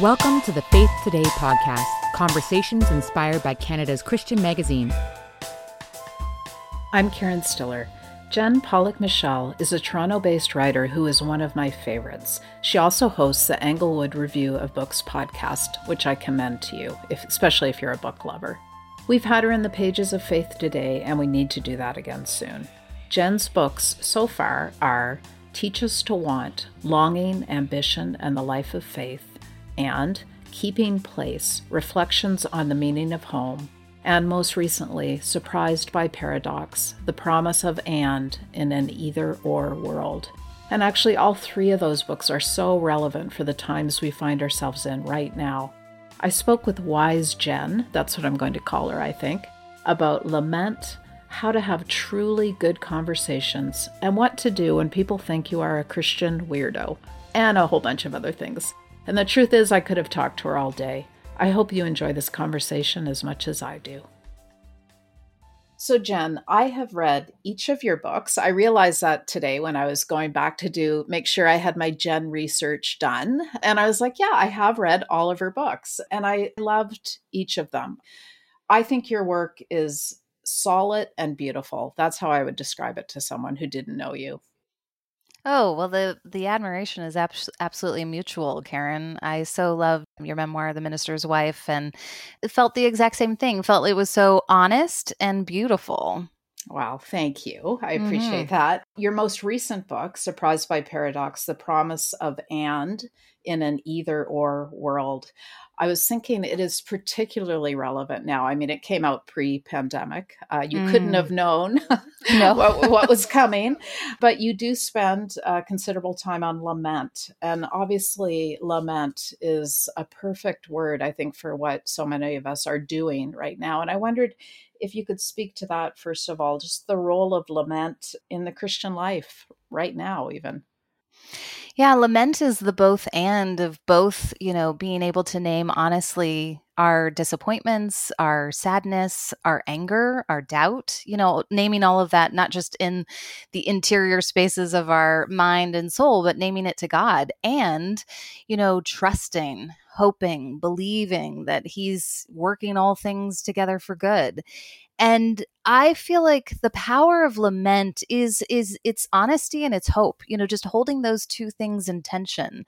Welcome to the Faith Today podcast, conversations inspired by Canada's Christian magazine. I'm Karen Stiller. Jen Pollock Michel is a Toronto based writer who is one of my favorites. She also hosts the Englewood Review of Books podcast, which I commend to you, if, especially if you're a book lover. We've had her in the pages of Faith Today, and we need to do that again soon. Jen's books so far are Teach Us to Want, Longing, Ambition, and the Life of Faith, and Keeping Place Reflections on the Meaning of Home, and most recently, Surprised by Paradox The Promise of And in an Either Or World. And actually, all three of those books are so relevant for the times we find ourselves in right now. I spoke with Wise Jen, that's what I'm going to call her, I think, about lament how to have truly good conversations, and what to do when people think you are a Christian weirdo, and a whole bunch of other things. And the truth is, I could have talked to her all day. I hope you enjoy this conversation as much as I do. So, Jen, I have read each of your books. I realized that today when I was going back to do make sure I had my Jen research done. And I was like, yeah, I have read all of her books and I loved each of them. I think your work is solid and beautiful. That's how I would describe it to someone who didn't know you. Oh, well the the admiration is abs- absolutely mutual, Karen. I so love your memoir The Minister's Wife and felt the exact same thing. Felt it was so honest and beautiful. Wow, thank you. I appreciate mm-hmm. that. Your most recent book, Surprised by Paradox: The Promise of And in an Either or World. I was thinking it is particularly relevant now. I mean, it came out pre pandemic. Uh, you mm. couldn't have known no. what, what, was coming, but you do spend uh, considerable time on lament. And obviously, lament is a perfect word, I think, for what so many of us are doing right now. And I wondered if you could speak to that, first of all, just the role of lament in the Christian life right now, even. Yeah, lament is the both and of both, you know, being able to name honestly our disappointments, our sadness, our anger, our doubt, you know, naming all of that, not just in the interior spaces of our mind and soul, but naming it to God and, you know, trusting, hoping, believing that He's working all things together for good. And I feel like the power of lament is is its honesty and its hope, you know, just holding those two things in tension.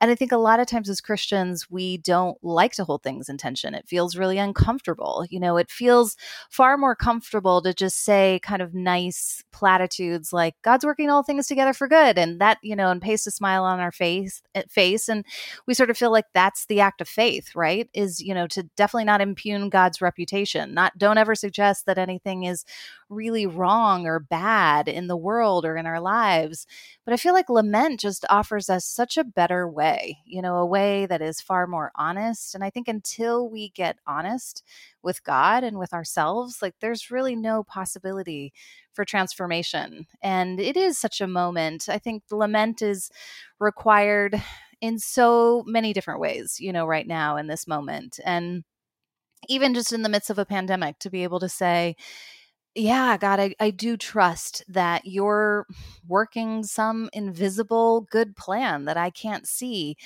And I think a lot of times as Christians, we don't like to hold things in tension. It feels really uncomfortable. You know, it feels far more comfortable to just say kind of nice platitudes like God's working all things together for good and that, you know, and paste a smile on our face eh, face and we sort of feel like that's the act of faith, right? Is, you know, to definitely not impugn God's reputation. Not don't ever suggest that anything is really wrong or bad in the world or in our lives. But I feel like lament just offers us such a better way, you know, a way that is far more honest. And I think until we get honest with God and with ourselves, like there's really no possibility for transformation. And it is such a moment. I think lament is required in so many different ways, you know, right now in this moment. And even just in the midst of a pandemic to be able to say yeah god I, I do trust that you're working some invisible good plan that i can't see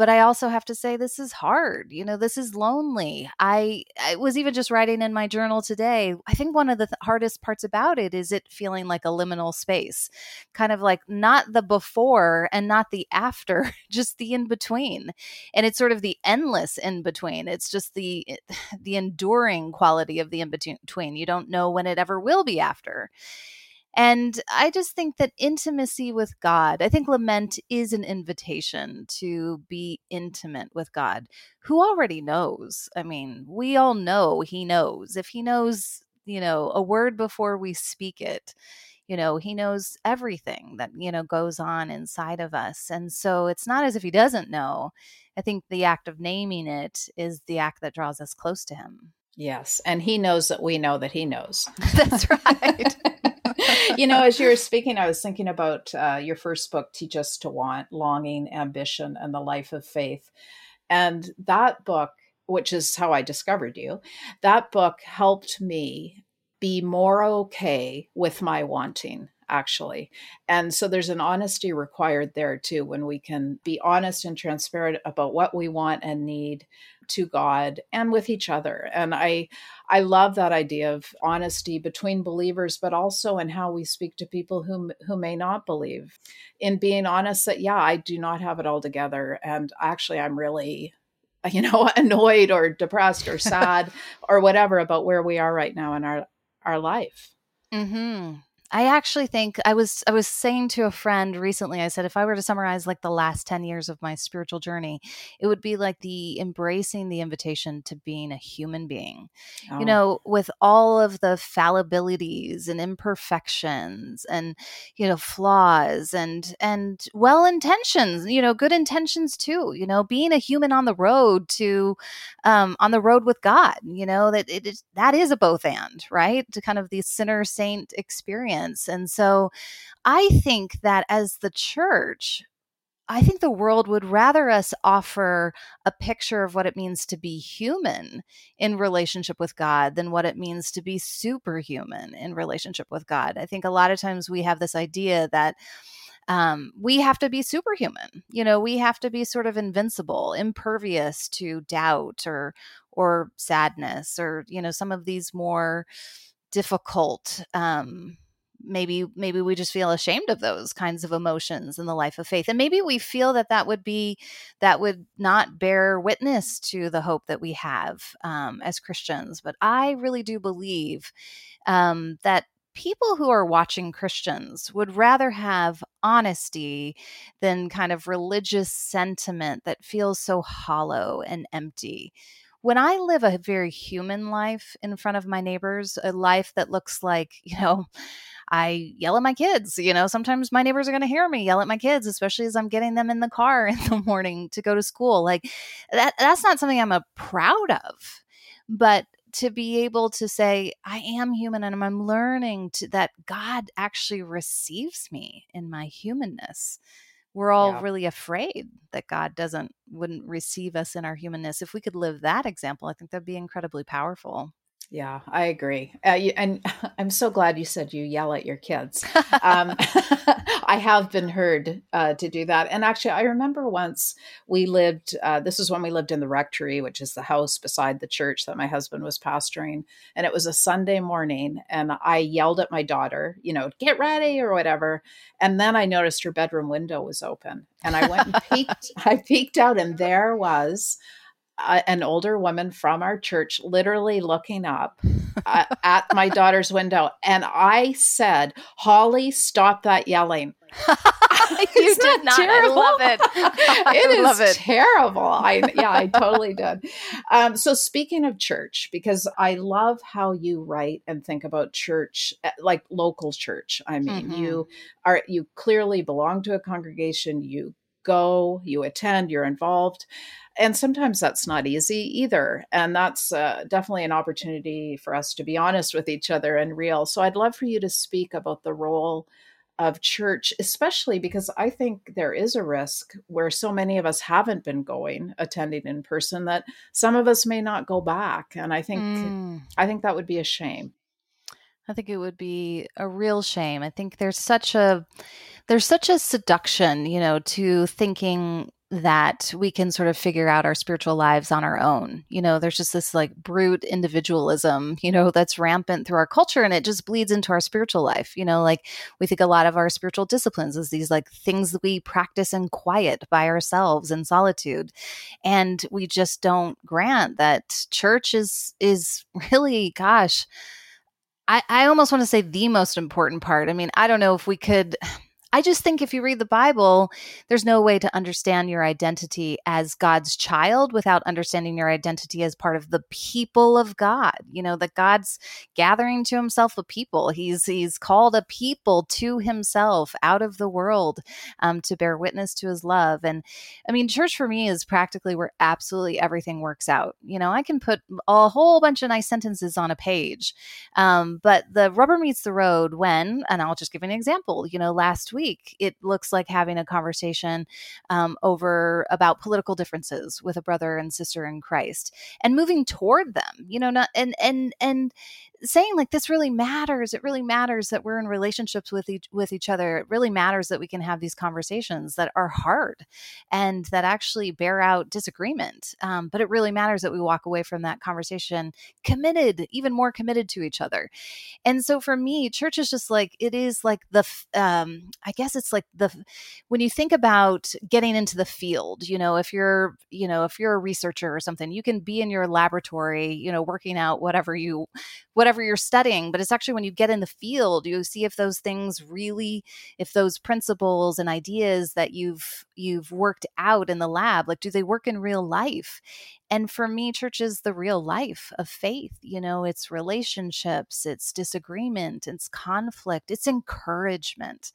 but i also have to say this is hard you know this is lonely. I i was even just writing in my journal today i think one of the th- hardest parts about it is it feeling like a liminal space kind of like not the before and not the after just the in between and it's sort of the endless in between it's just the eh, the enduring quality of the in between you don't know when it ever will be after and I just think that intimacy with God, I think lament is an invitation to be intimate with God, who already knows. I mean, we all know He knows. If He knows, you know, a word before we speak it, you know, He knows everything that, you know, goes on inside of us. And so it's not as if He doesn't know. I think the act of naming it is the act that draws us close to Him. Yes. And He knows that we know that He knows. That's right. you know, as you were speaking, I was thinking about uh, your first book, Teach Us to Want Longing, Ambition, and the Life of Faith. And that book, which is how I discovered you, that book helped me be more okay with my wanting. actually. And so there's an honesty required there too, when we can be honest and transparent about what we want and need to God and with each other. And I I love that idea of honesty between believers, but also in how we speak to people who who may not believe. In being honest that yeah, I do not have it all together, and actually I'm really you know annoyed or depressed or sad or whatever about where we are right now in our our life. Mm-hmm. I actually think I was I was saying to a friend recently I said if I were to summarize like the last 10 years of my spiritual journey it would be like the embracing the invitation to being a human being. Oh. You know, with all of the fallibilities and imperfections and you know flaws and and well intentions, you know, good intentions too, you know, being a human on the road to um on the road with God, you know, that it is that is a both and, right? To kind of the sinner saint experience experience. And so I think that as the church, I think the world would rather us offer a picture of what it means to be human in relationship with God than what it means to be superhuman in relationship with God. I think a lot of times we have this idea that um, we have to be superhuman. You know, we have to be sort of invincible, impervious to doubt or or sadness or you know some of these more difficult um, maybe maybe we just feel ashamed of those kinds of emotions in the life of faith and maybe we feel that that would be that would not bear witness to the hope that we have um, as christians but i really do believe um, that people who are watching Christians would rather have honesty than kind of religious sentiment that feels so hollow and empty. When I live a very human life in front of my neighbors, a life that looks like, you know, I yell at my kids. You know, sometimes my neighbors are going to hear me yell at my kids, especially as I'm getting them in the car in the morning to go to school. Like that that's not something I'm a proud of. But to be able to say I am human and I'm learning to, that God actually receives me in my humanness. We're all yeah. really afraid that God doesn't wouldn't receive us in our humanness. If we could live that example, I think that'd be incredibly powerful. Yeah, I agree. Uh, you, and I'm so glad you said you yell at your kids. Um, I have been heard uh, to do that. And actually, I remember once we lived, uh, this is when we lived in the rectory, which is the house beside the church that my husband was pastoring. And it was a Sunday morning. And I yelled at my daughter, you know, get ready or whatever. And then I noticed her bedroom window was open. And I went and peeked, I peeked out, and there was an older woman from our church literally looking up uh, at my daughter's window and i said holly stop that yelling. You did not. Terrible? i love it. It is love it. terrible. I yeah i totally did. Um, so speaking of church because i love how you write and think about church eh, like local church. I mean mm-hmm. you are you clearly belong to a congregation. You go you attend you're involved. And sometimes that's not easy either. And that's uh, definitely an opportunity for us to be honest with each other and real. So i'd love for you to speak about the role of church especially because i think there is a risk where so many of us haven't been going attending in person that some of us may not go back. And i think mm. i think that would be a shame I think it would be a real shame. I think there's such a there's such a seduction, you know, to thinking that we can sort of figure out our spiritual lives on our own. You know, there's just this like brute individualism, you know, that's rampant through our culture and it just bleeds into our spiritual life. You know, like we think a lot of our spiritual disciplines is these like things that we practice in quiet by ourselves in solitude. And we just don't grant that church is is really gosh, I, I almost want to say the most important part. I mean, I don't know if we could I just think if you read the Bible, there's no way to understand your identity as God's child without understanding your identity as part of the people of God. You know, that God's gathering to himself a people. He's he's called a people to himself out of the world um, to bear witness to his love. And I mean, church for me is practically where absolutely everything works out. You know, I can put a whole bunch of nice sentences on a page, um, but the rubber meets the road when, and I'll just give an example. You know, last week week, it looks like having a conversation um, over about political differences with a brother and sister in Christ and moving toward them. You know, not and and and saying like this really matters it really matters that we're in relationships with each with each other it really matters that we can have these conversations that are hard and that actually bear out disagreement um, but it really matters that we walk away from that conversation committed even more committed to each other. And so for me church is just like it is like the um, i guess it's like the when you think about getting into the field you know if you're you know if you're a researcher or something you can be in your laboratory you know working out whatever you whatever you're studying but it's actually when you get in the field you see if those things really if those principles and ideas that you've you've worked out in the lab like do they work in real life? And for me church is the real life of faith you know it's relationships it's disagreement it's conflict it's encouragement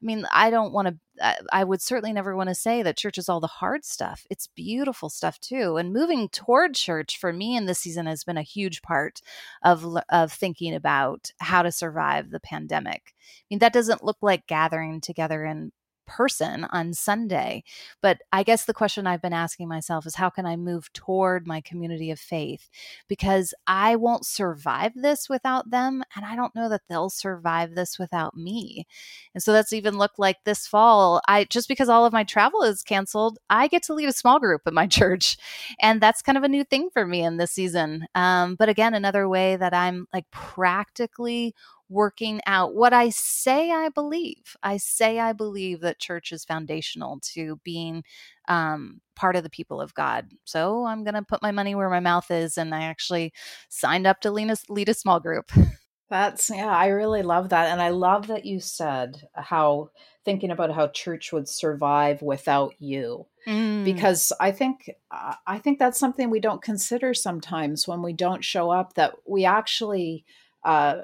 I mean, I don't want to, uh, I would certainly never want to say that church is all the hard stuff. It's beautiful stuff too. And moving toward church for me in this season has been a huge part of, of thinking about how to survive the pandemic. I mean, that doesn't look like gathering together in person on Sunday. But I guess the question I've been asking myself is how can I move toward my community of faith? Because I won't survive this without them. And I don't know that they'll survive this without me. And so that's even looked like this fall. I just because all of my travel is canceled, I get to lead a small group at my church. And that's kind of a new thing for me in this season. Um, but again, another way that I'm like practically working out what I say I believe. I say I believe that church is foundational to being um, part of the people of God. So I'm going to put my money where my mouth is. And I actually signed up to lead a, lead a small group. That's, yeah, I really love that. And I love that you said how thinking about how church would survive without you. Mm. Because I think uh, I think that's something we don't consider sometimes when we don't show up. That we actually uh,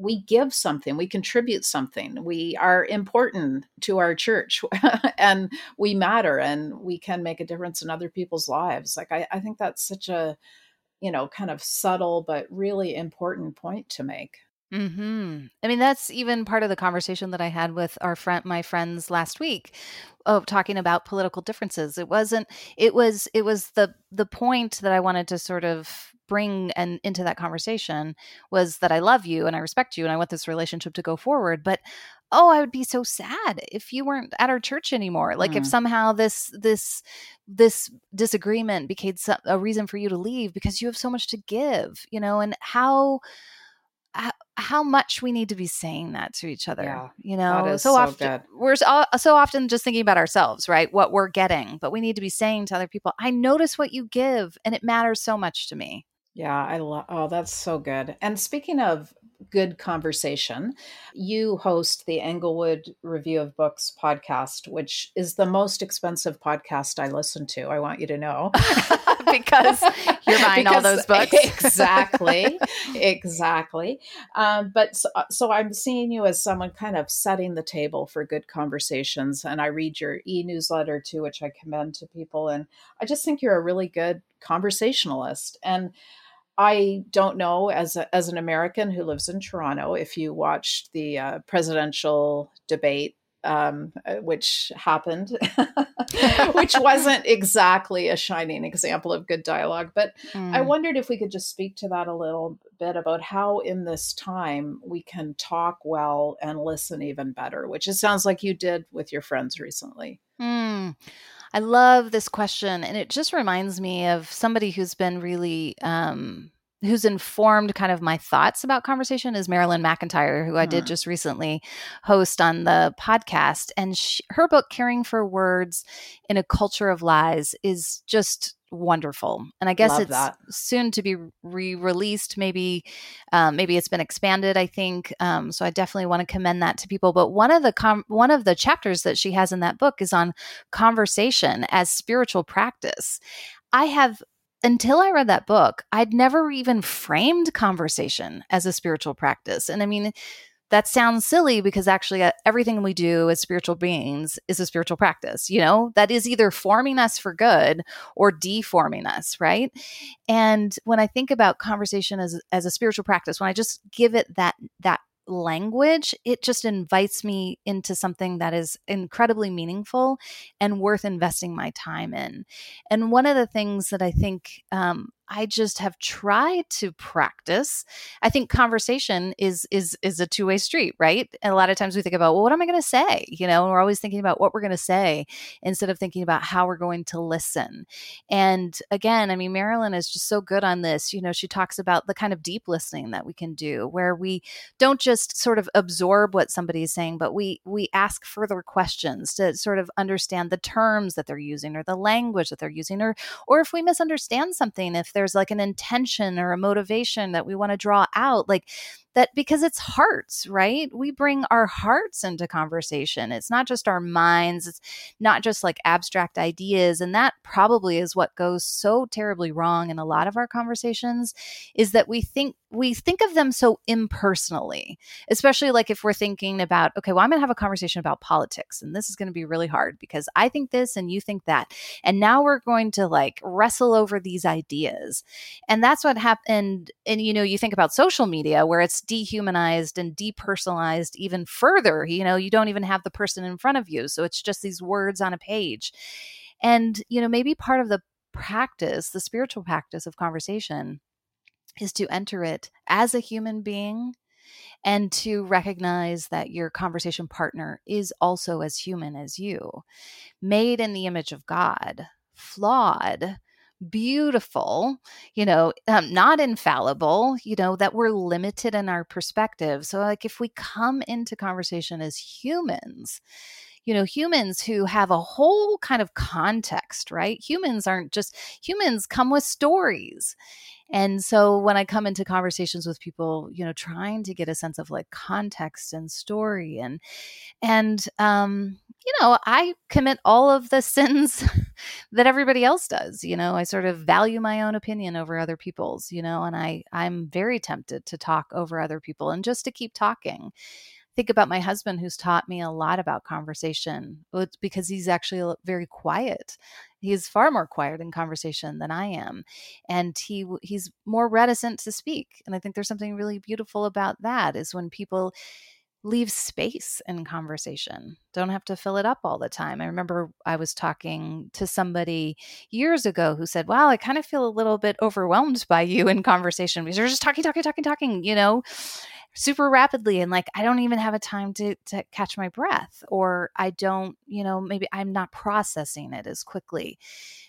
we give something, we contribute something, we are important to our church and we matter and we can make a difference in other people's lives. Like, I, I think that's such a, you know, kind of subtle but really important point to make. Hmm. I mean, that's even part of the conversation that I had with our friend, my friends last week, of talking about political differences. It wasn't. It was. It was the the point that I wanted to sort of bring and into that conversation was that I love you and I respect you and I want this relationship to go forward. But oh, I would be so sad if you weren't at our church anymore. Like mm. if somehow this this this disagreement became a reason for you to leave because you have so much to give, you know, and how how much we need to be saying that to each other yeah, you know so, so, often we're so, so often just thinking about ourselves right what we're getting but we need to be saying to other people i notice what you give and it matters so much to me yeah, I love. Oh, that's so good. And speaking of good conversation, you host the Englewood Review of Books podcast, which is the most expensive podcast I listen to. I want you to know. because you're buying because, all those books. exactly. exactly. Um, but so, uh, so I'm seeing you as someone kind of setting the table for good conversations. And I read your e newsletter too, which I commend to people. And I just think you're a really good conversationalist. And I don't know, as a, as an American who lives in Toronto, if you watched the uh, presidential debate, um, uh, which happened, which wasn't exactly a shining example of good dialogue. But mm. I wondered if we could just speak to that a little bit about how, in this time, we can talk well and listen even better, which it sounds like you did with your friends recently. Mm. I love this question. And it just reminds me of somebody who's been really, um, who's informed kind of my thoughts about conversation is Marilyn McEntyre, who I did hmm. just recently host on the podcast. And she, her book, Caring for Words in a Culture of Lies, is just wonderful and i guess Love it's that. soon to be re-released maybe um, maybe it's been expanded i think um, so i definitely want to commend that to people but one of the com- one of the chapters that she has in that book is on conversation as spiritual practice i have until I read that book, I'd never even framed conversation as a spiritual practice. And I mean, that sounds silly because actually uh, everything we do as spiritual beings is a spiritual practice you know that is either forming us for good or deforming us right and when i think about conversation as as a spiritual practice when i just give it that that language, it just invites me into something that is incredibly meaningful and worth investing my time in. And one of the things that I think um, I just have tried to practice. I think conversation is is is a two-way street, right? And a lot of times we think about, well, what am I going to say? You know, and we're always thinking about what we're going to say instead of thinking about how we're going to listen. And again, I mean, Marilyn is just so good on this. You know, she talks about the kind of deep listening that we can do where we don't just sort of absorb what somebody is saying, but we we ask further questions to sort of understand the terms that they're using or the language that they're using or or if we misunderstand something, if there's like an intention or a motivation that we want to draw out, like that because it's hearts, right? We bring our hearts into conversation. It's not just our minds, it's not just like abstract ideas. And that probably is what goes so terribly wrong in a lot of our conversations is that we think we think of them so impersonally, especially like if we're thinking about, okay, well, I'm going to have a conversation about politics and this is going to be really hard because I think this and you think that. And now we're going to like wrestle over these ideas. And that's what happened. And, you know, you think about social media where it's dehumanized and depersonalized even further. You know, you don't even have the person in front of you. So it's just these words on a page. And, you know, maybe part of the practice, the spiritual practice of conversation, is to enter it as a human being and to recognize that your conversation partner is also as human as you, made in the image of God, flawed, beautiful, you know, um, not infallible, you know, that we're limited in our perspective. So, like, if we come into conversation as humans, you know, humans who have a whole kind of context, right? Humans aren't just humans come with stories. And so when I come into conversations with people, you know, trying to get a sense of like context and story and and um you know, I commit all of the sins that everybody else does, you know. I sort of value my own opinion over other people's, you know, and I I'm very tempted to talk over other people and just to keep talking think about my husband who's taught me a lot about conversation it's because he's actually very quiet he's far more quiet in conversation than i am and he he's more reticent to speak and i think there's something really beautiful about that is when people leave space in conversation. Don't have to fill it up all the time. I remember I was talking to somebody years ago who said, Wow, I kind of feel a little bit overwhelmed by you in conversation because you're just talking, talking, talking, talking, you know? Super rapidly and like I don't even have a time to to catch my breath or I don't, you know, maybe I'm not processing it as quickly.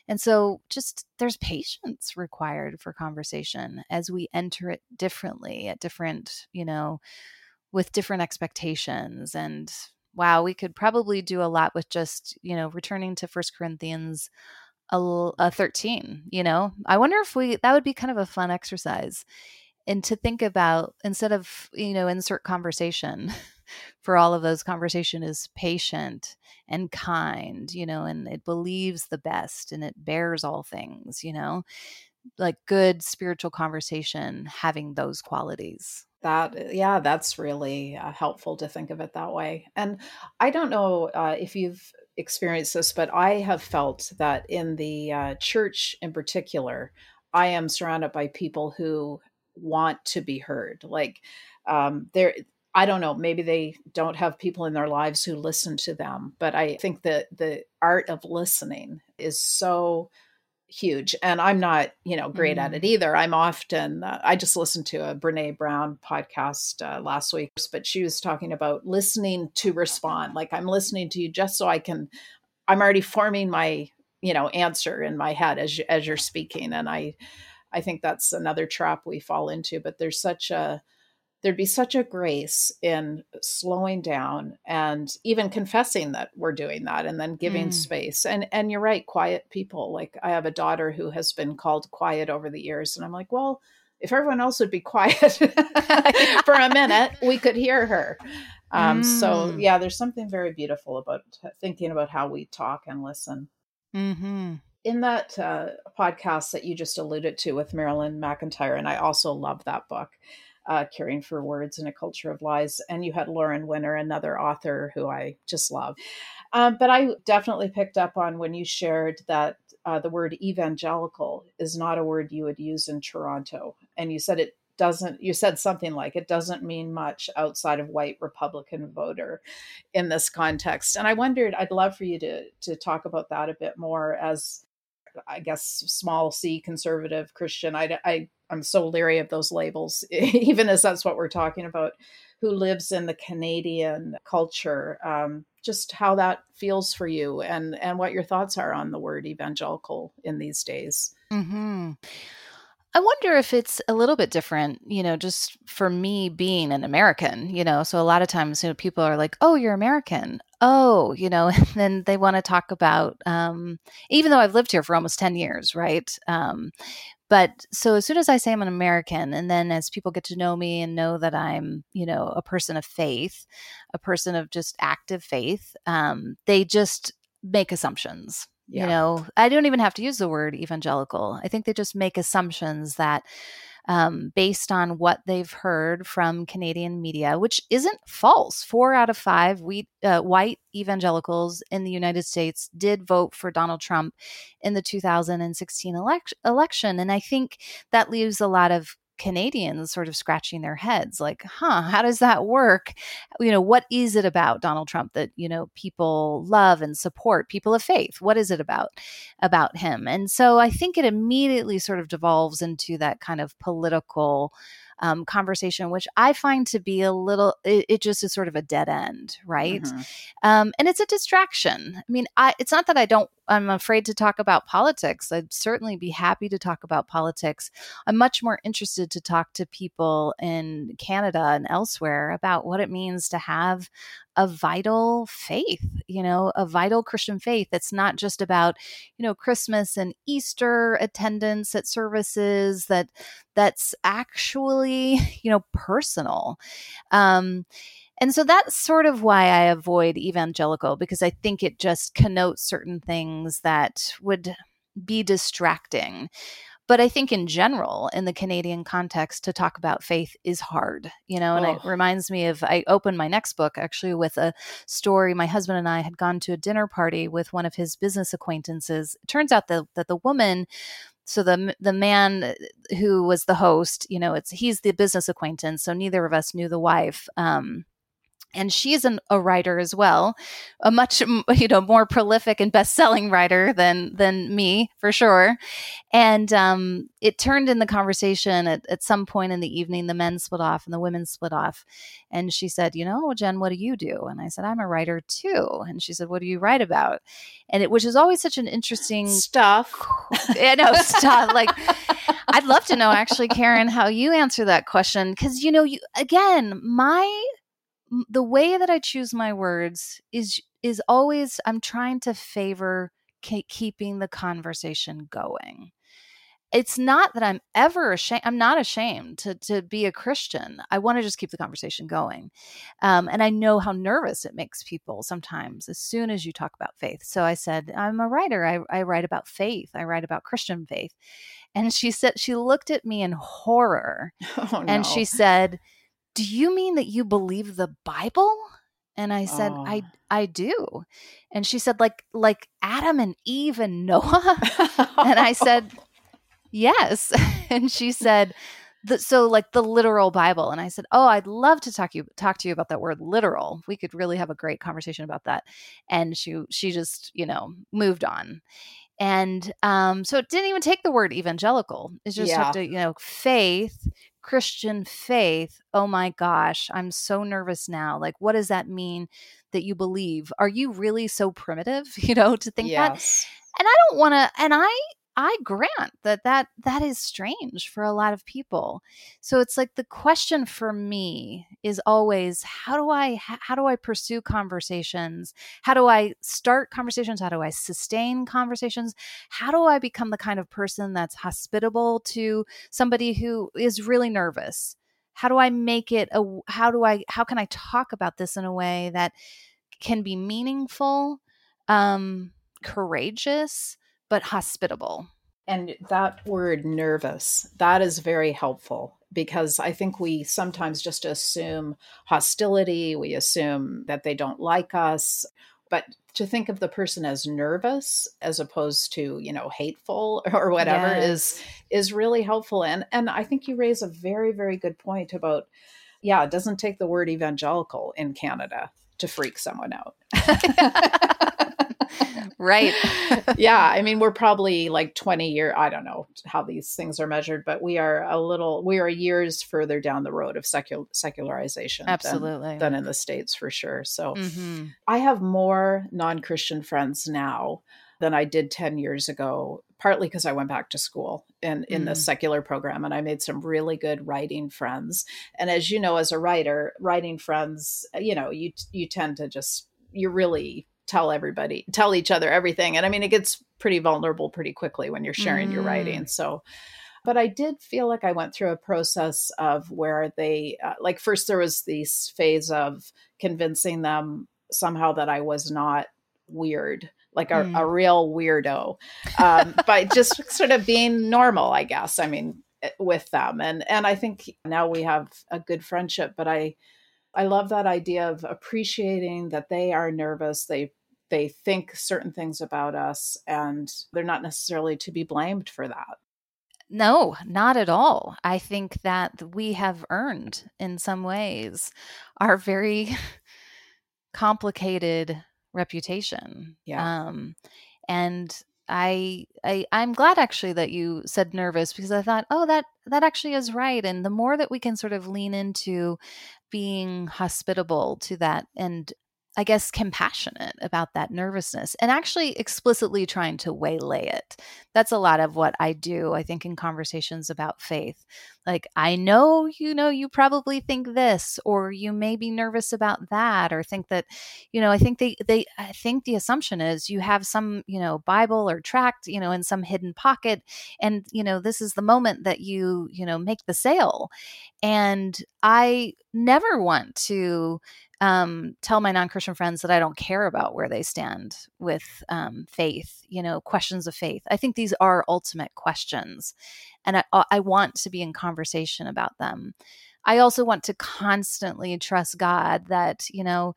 And so just there's patience required for conversation as we enter it differently at different, you know, with different expectations and wow, we could probably do a lot with just, you know, returning to First Corinthians a, a uh, 13, you know. I wonder if we that would be kind of a fun exercise and to think about instead of you know insert conversation for all of those conversation is patient and kind you know and it believes the best and it bears all things you know? Like good spiritual conversation having those qualities. That yeah that's really uh, helpful to think of it that way and i don't know uh, if you've experienced this but i have felt that in the uh, church in particular i am surrounded by people who want to be heard. Like um, there, I don't know, maybe they don't have people in their lives who listen to them, but I think that the art of listening is so huge. And I'm not, you know, great mm. at it mm. either. I'm often, uh, I just listened to a Brene Brown podcast uh, last week, but she was talking about listening to respond. Like I'm listening to you just so I can, I'm already forming my, you know, answer in my head as, as you're speaking. And I, I think that's another trap we fall into. But there's such a there'd be such a grace in slowing down and even confessing that we're doing that and then giving mm. space and and you're right quiet people like i have a daughter who has been called quiet over the years and i'm like well if everyone else would be quiet for a minute we could hear her um, mm. so yeah there's something very beautiful about thinking about how we talk and listen mm-hmm in that uh, podcast that you just alluded to with Marilyn McEntyre, and I also love that book, uh, Caring for Words in a Culture of Lies. And you had Lauren Winner, another author who I just love. Um, but I definitely picked up on when you shared that uh, the word evangelical is not a word you would use in Toronto. And you said it doesn't you said something like it doesn't mean much outside of white republican voter in this context and i wondered i'd love for you to to talk about that a bit more as I guess, small c conservative Christian. I, I, I'm so leery of those labels, even as that's what we're talking about, who lives in the Canadian culture. Um, just how that feels for you and, and what your thoughts are on the word evangelical in these days. Mm-hmm. I wonder if it's a little bit different, you know, just for me being an American, you know. So a lot of times, you know, people are like, "Oh, you're American." Oh, you know, and then they want to talk about, um, even though I've lived here for almost ten years, right? Um, but so as soon as I say I'm an American, and then as people get to know me and know that I'm, you know, a person of faith, a person of just active faith, um, they just make assumptions yeah. You know, I don't even have to use the word evangelical. I think they just make assumptions that um, based on what they've heard from Canadian media, which isn't false. Four out of five we, uh, white evangelicals in the United States did vote for Donald Trump in the 2016 elect- election. And I think that leaves a lot of Canadians sort of scratching their heads like, huh, how does that work? You know, what is it about Donald Trump that, you know, people love and support, people of faith? What is it about about him? And so I think it immediately sort of devolves into that kind of political um, conversation, which I find to be a little, it, it just is sort of a dead end, right? Mm-hmm. Um, and it's a distraction. I mean, I, it's not that I don't I'm afraid to talk about politics. I'd certainly be happy to talk about politics. I'm much more interested to talk to people in Canada and elsewhere about what it means to have a vital faith, you know, a vital Christian faith It's not just about, you know, Christmas and Easter attendance at services that that's actually, you know, personal. Um and so that's sort of why I avoid evangelical because I think it just connotes certain things that would be distracting. But I think in general, in the Canadian context, to talk about faith is hard, you know, and oh. it reminds me of I opened my next book actually with a story. My husband and I had gone to a dinner party with one of his business acquaintances. It turns out that, that the woman so the the man who was the host you know it's he's the business acquaintance so neither of us knew the wife um, and she's an, a writer as well a much you know more prolific and best-selling writer than than me for sure. And um, it turned in the conversation at, at some point in the evening the men split off and the women split off. And she said you know jen what do you do? And i said i'm a writer too. And she said what do you write about? And it which is always such an interesting stuff. you know stuff like i'd love to know actually karen how you answer that question because you know you again my the way that I choose my words is is always I'm trying to favor keeping the conversation going. It's not that I'm ever ashamed. I'm not ashamed to to be a Christian. I want to just keep the conversation going, um, and I know how nervous it makes people sometimes as soon as you talk about faith. So I said, I'm a writer. I, I write about faith. I write about Christian faith, and she said she looked at me in horror, oh, and she said do you mean that you believe the Bible? And I said, oh. I I do. And she said, like like Adam and Eve and Noah? and I said, Yes. and she said, the, so like the literal Bible. And I said, Oh, I'd love to talk you talk to you about that word literal. We could really have a great conversation about that. And she she just, you know, moved on. And um, so it didn't even take the word evangelical. It's just yeah. have to, you know, faith Christian faith, oh my gosh, I'm so nervous now. Like, what does that mean that you believe? Are you really so primitive, you know, to think yes. that? And I don't want to, and I, I grant that that that is strange for a lot of people. So it's like the question for me is always how do I how do I pursue conversations? How do I start conversations? How do I sustain conversations? How do I become the kind of person that's hospitable to somebody who is really nervous? How do I make it a how do I how can I talk about this in a way that can be meaningful, um courageous, but hospitable. And that word nervous, that is very helpful because I think we sometimes just assume hostility, we assume that they don't like us. But to think of the person as nervous as opposed to, you know, hateful or whatever yes. is is really helpful. And and I think you raise a very, very good point about, yeah, it doesn't take the word evangelical in Canada to freak someone out. right. yeah. I mean, we're probably like 20 year, I don't know how these things are measured, but we are a little, we are years further down the road of secular, secularization Absolutely. Than, than in the States for sure. So mm-hmm. I have more non Christian friends now than I did 10 years ago, partly because I went back to school in, in mm. the secular program and I made some really good writing friends. And as you know, as a writer, writing friends, you know, you, you tend to just, you're really tell everybody, tell each other everything. And I mean, it gets pretty vulnerable pretty quickly when you're sharing mm. your writing. So, but I did feel like I went through a process of where they, uh, like, first there was this phase of convincing them somehow that I was not weird like a, mm. a real weirdo um, by just sort of being normal i guess i mean eh, with them and and i think now we have a good friendship but i i love that idea of appreciating that they are nervous they they think certain things about us and they're not necessarily to be blamed for that no, not at all. I think that we have earned, in some ways, our very complicated reputation. Yeah. Um, and I, I I'm glad actually that you said nervous because I thought, oh, that that actually is right. And the more that we can sort of lean into being hospitable to that and I guess, compassionate about that nervousness and actually explicitly trying to waylay it. That's a lot of what I do, I think, in conversations about faith. Like, I know, you know, you probably think this, or you may be nervous about that, or think that, you know, I think they, they, I think the assumption is you have some, you know, Bible or tract, you know, in some hidden pocket. And, you know, this is the moment that you, you know, make the sale. And I never want to um, tell my non-christian friends that i don't care about where they stand with um, faith you know questions of faith. I think these are ultimate questions and I, I want to be in conversation about them. I also want to constantly trust god that you know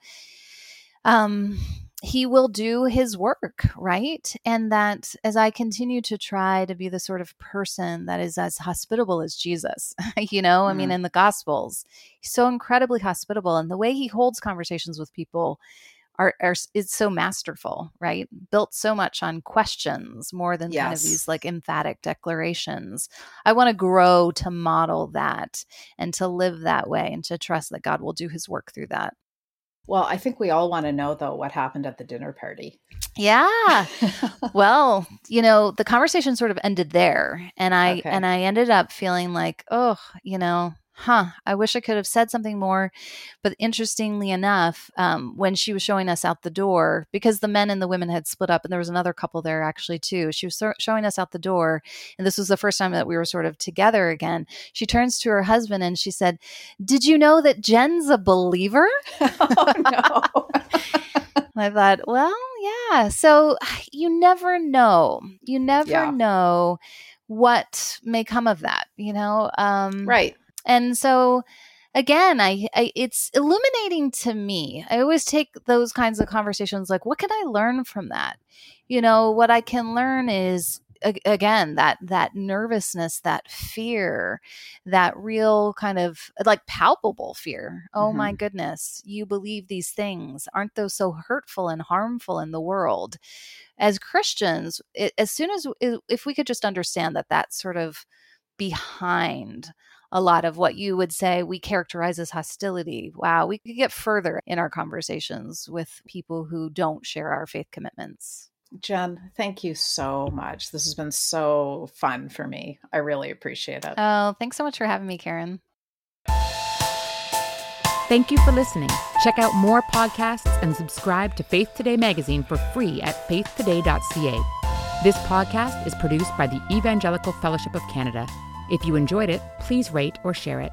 um he will do his work, right? And that as I continue to try to be the sort of person that is as hospitable as Jesus, you know, mm. I mean, mm-hmm. in the Gospels, he's so incredibly hospitable. And the way he holds conversations with people are, are is so masterful, right? Built so much on questions more than yes. kind of these like emphatic declarations. I want to grow to model that and to live that way and to trust that God will do his work through that. Well, I think we all want to know though what happened at the dinner party. Yeah. well, you know, the conversation sort of ended there and I okay. and I ended up feeling like, oh, you know, huh, I wish I could have said something more. But interestingly enough, um, when she was showing us out the door, because the men and the women had split up, and there was another couple there actually too, she was so- showing us out the door. And this was the first time that we were sort of together again. She turns to her husband and she said, Did you know that Jen's a believer? oh, no. I thought, well, yeah. So you never know. You never yeah. know what may come of that, you know? Um, right. And so again, I, I, it's illuminating to me. I always take those kinds of conversations like what can I learn from that? You know, what I can learn is again that that nervousness that fear that real kind of like palpable fear oh mm-hmm. my goodness you believe these things aren't those so hurtful and harmful in the world as christians it, as soon as if we could just understand that that's sort of behind a lot of what you would say we characterize as hostility. Wow, we could get further in our conversations with people who don't share our faith commitments. Jen, thank you so much. This has been so fun for me. I really appreciate it. Oh, thanks so much for having me, Karen. Thank you for listening. Check out more podcasts and subscribe to Faith Today magazine for free at faithtoday.ca. This podcast is produced by the Evangelical Fellowship of Canada. If you enjoyed it, please rate or share it.